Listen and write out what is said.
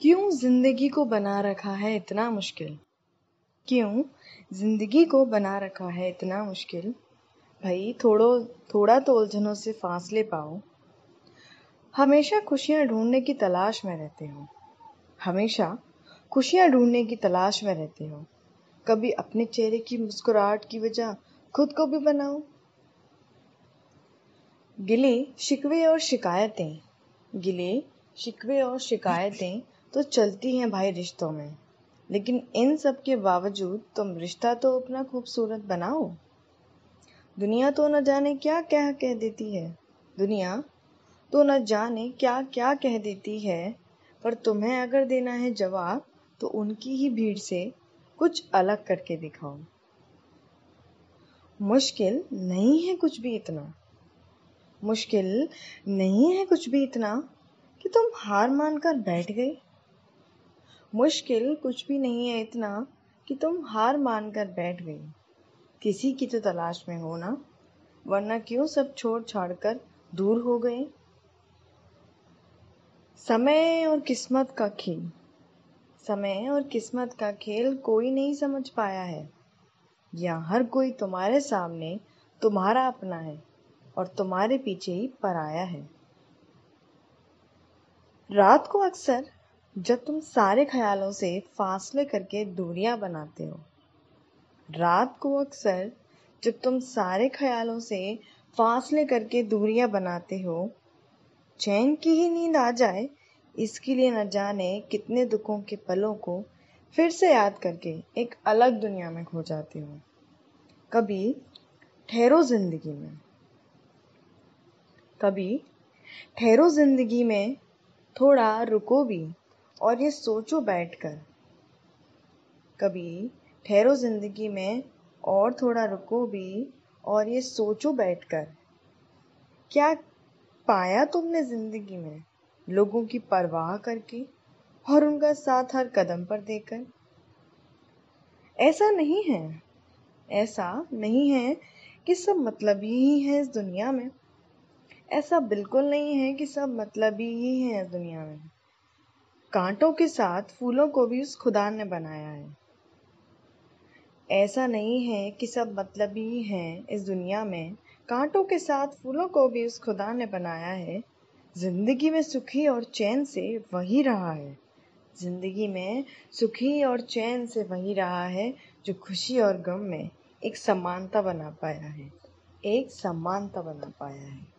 क्यों ज़िंदगी को बना रखा है इतना मुश्किल? क्यों ज़िंदगी को बना रखा है इतना मुश्किल? भाई, थोड़ो, थोड़ा तो उलझनों से फासले पाओ। हमेशा खुशियाँ ढूँढने की तलाश में रहते हो। हमेशा खुशियाँ ढूँढने की तलाश में रहते हो। कभी अपने चेहरे की मुस्कुराहट की वजह खुद को भी बनाओ। गिले, शिकवे और शिकायतें। गिले, शिकवे और शिकायतें तो चलती हैं भाई रिश्तों में। लेकिन इन सब के बावजूद तुम रिश्ता तो अपना खूबसूरत बनाओ। दुनिया तो न जाने क्या क्या कह देती है। दुनिया तो न जाने क्या क्या कह देती है, पर तुम्हें अगर देना है जवाब तो उनकी ही भीड़ से कुछ अलग करके दिखाओ। मुश्किल नहीं है कुछ भी इतना। मुश्किल नहीं है कुछ भी इतना कि तुम हार मानकर बैठ गए। मुश्किल कुछ भी नहीं है इतना कि तुम हार मान कर बैठ गई। किसी की तो तलाश में हो ना, वरना क्यों सब छोड़ छाड़ कर दूर हो गए? समय और किस्मत का खेल। समय और किस्मत का खेल कोई नहीं समझ पाया है। या हर कोई तुम्हारे सामने तुम्हारा अपना है और तुम्हारे पीछे ही पराया है। रात को अक्सर जब तुम सारे ख्यालों से फासले करके दूरियाँ बनाते हो। रात को अक्सर जब तुम सारे ख्यालों से फासले करके दूरियाँ बनाते हो, चैन की ही नींद आ जाए, इसके लिए न जाने कितने दुखों के पलों को फिर से याद करके एक अलग दुनिया में खो जाते हो। कभी ठहरो ज़िंदगी में। कभी ठहरो ज़िंदगी में थोड़ा रुको भी। और ये सोचो बैठकर। कभी ठहरो ज़िंदगी में और थोड़ा रुको भी और ये सोचो बैठकर। क्या पाया तुमने ज़िंदगी में लोगों की परवाह करके और उनका साथ हर कदम पर देकर? ऐसा नहीं है। ऐसा नहीं है कि सब मतलब ही है इस दुनिया में। ऐसा बिल्कुल नहीं है कि सब मतलब ही है इस दुनिया में। कांटों के साथ फूलों को भी उस खुदा ने बनाया है। ऐसा नहीं है कि सब मतलब ही हैं इस दुनिया में। कांटों के साथ फूलों को भी उस खुदा ने बनाया है। ज़िंदगी में सुखी और चैन से वही रहा है। ज़िंदगी में सुखी और चैन से वही रहा है जो खुशी और गम में एक समानता बना पाया है। एक समानता बना पाया है।